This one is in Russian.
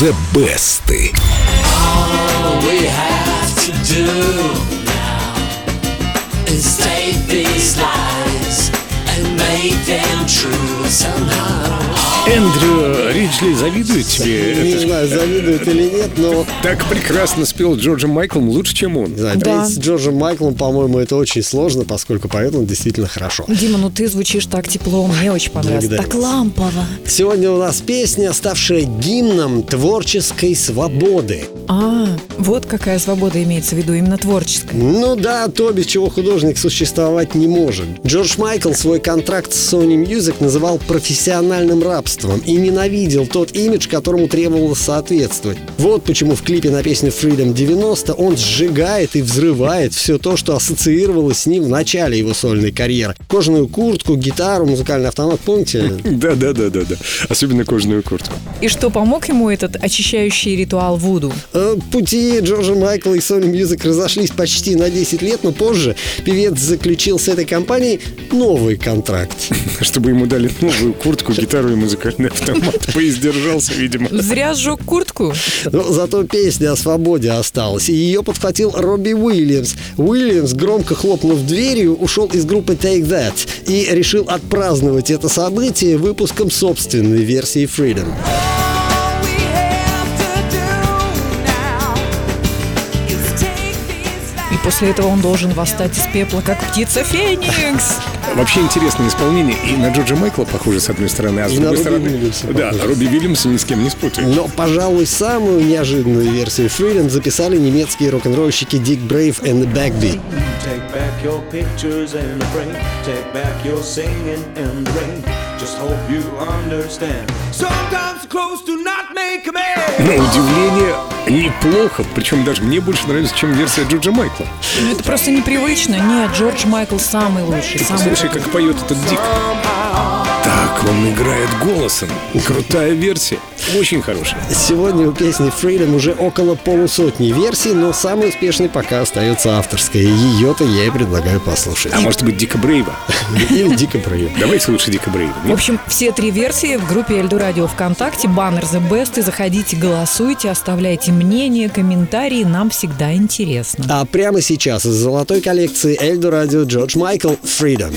The Best. All we have to do now is take these lies and make them true somehow. Эндрю Риджли завидует тебе. Не Это знаю, завидует или нет, но так прекрасно спел Джорджем Майклом лучше, чем он. не знаю, Да. петь с Джорджем Майклом, по-моему, это очень сложно, поскольку поет он действительно хорошо. Дима, ну ты звучишь так тепло, мне очень понравилось. Благодарю Так лампово. Сегодня у нас песня, ставшая гимном творческой свободы. А, вот какая свобода имеется в виду, именно творческая. Ну да, то, без чего художник существовать не может. Джордж Майкл свой контракт с Sony Music называл профессиональным рабством и ненавидел тот имидж, которому требовалось соответствовать. Вот почему в клипе на песню Freedom 90 он сжигает и взрывает все то, что ассоциировалось с ним в начале его сольной карьеры. Кожаную куртку, гитару, музыкальный автомат, помните? Да, да, да, да, да. Особенно кожаную куртку. И что, помог ему этот очищающий ритуал Вуду? Э, Пути Джорджа Майкла и Sony Music разошлись почти на 10 лет, но позже певец заключил с этой компанией новый контракт. Чтобы ему дали новую куртку, гитару и музыкальный автомат. Поиздержался, видимо. Зря сжег куртку. Но зато песня о свободе осталась, и ее подхватил Робби Уильямс. Уильямс, громко хлопнув дверью, ушел из группы Take That и решил отпраздновать это событие выпуском собственной версии Freedom. После этого он должен восстать из пепла, как птица Феникс. Вообще интересное исполнение. И на Джорджа Майкла похоже, с одной стороны, а с И на другой стороны... Уильямса Да, похоже. Робби Вильямса ни с кем не спутаешь. Но, пожалуй, самую неожиданную версию Freedom записали немецкие рок-н-ролльщики Dick Brave и The Backbeat. Take back your pictures and the frame. Take back your singing in the rain. Just hope you understand. Sometimes close do not make a man. На удивление, неплохо. Причем даже мне больше нравится, чем версия Джорджа Майкла. Ну, это просто непривычно. Нет, Джордж Майкл самый лучший. Самый Слушай, как поет этот Дик. Так, он играет голосом. Крутая версия. Очень хорошая. Сегодня у песни Freedom уже около полусотни версий, но самый успешный пока остается авторская. Ее-то я и предлагаю послушать. А может быть, Дика Брейва? Или Дико Брейв. Давайте лучше Дика Брейва. В общем, все три версии в группе Эльду Радио ВКонтакте, баннер The Best, и заходите, голосуйте, оставляйте мнения, комментарии, нам всегда интересно. А прямо сейчас из золотой коллекции Эльдо Радио Джордж Майкл Freedom.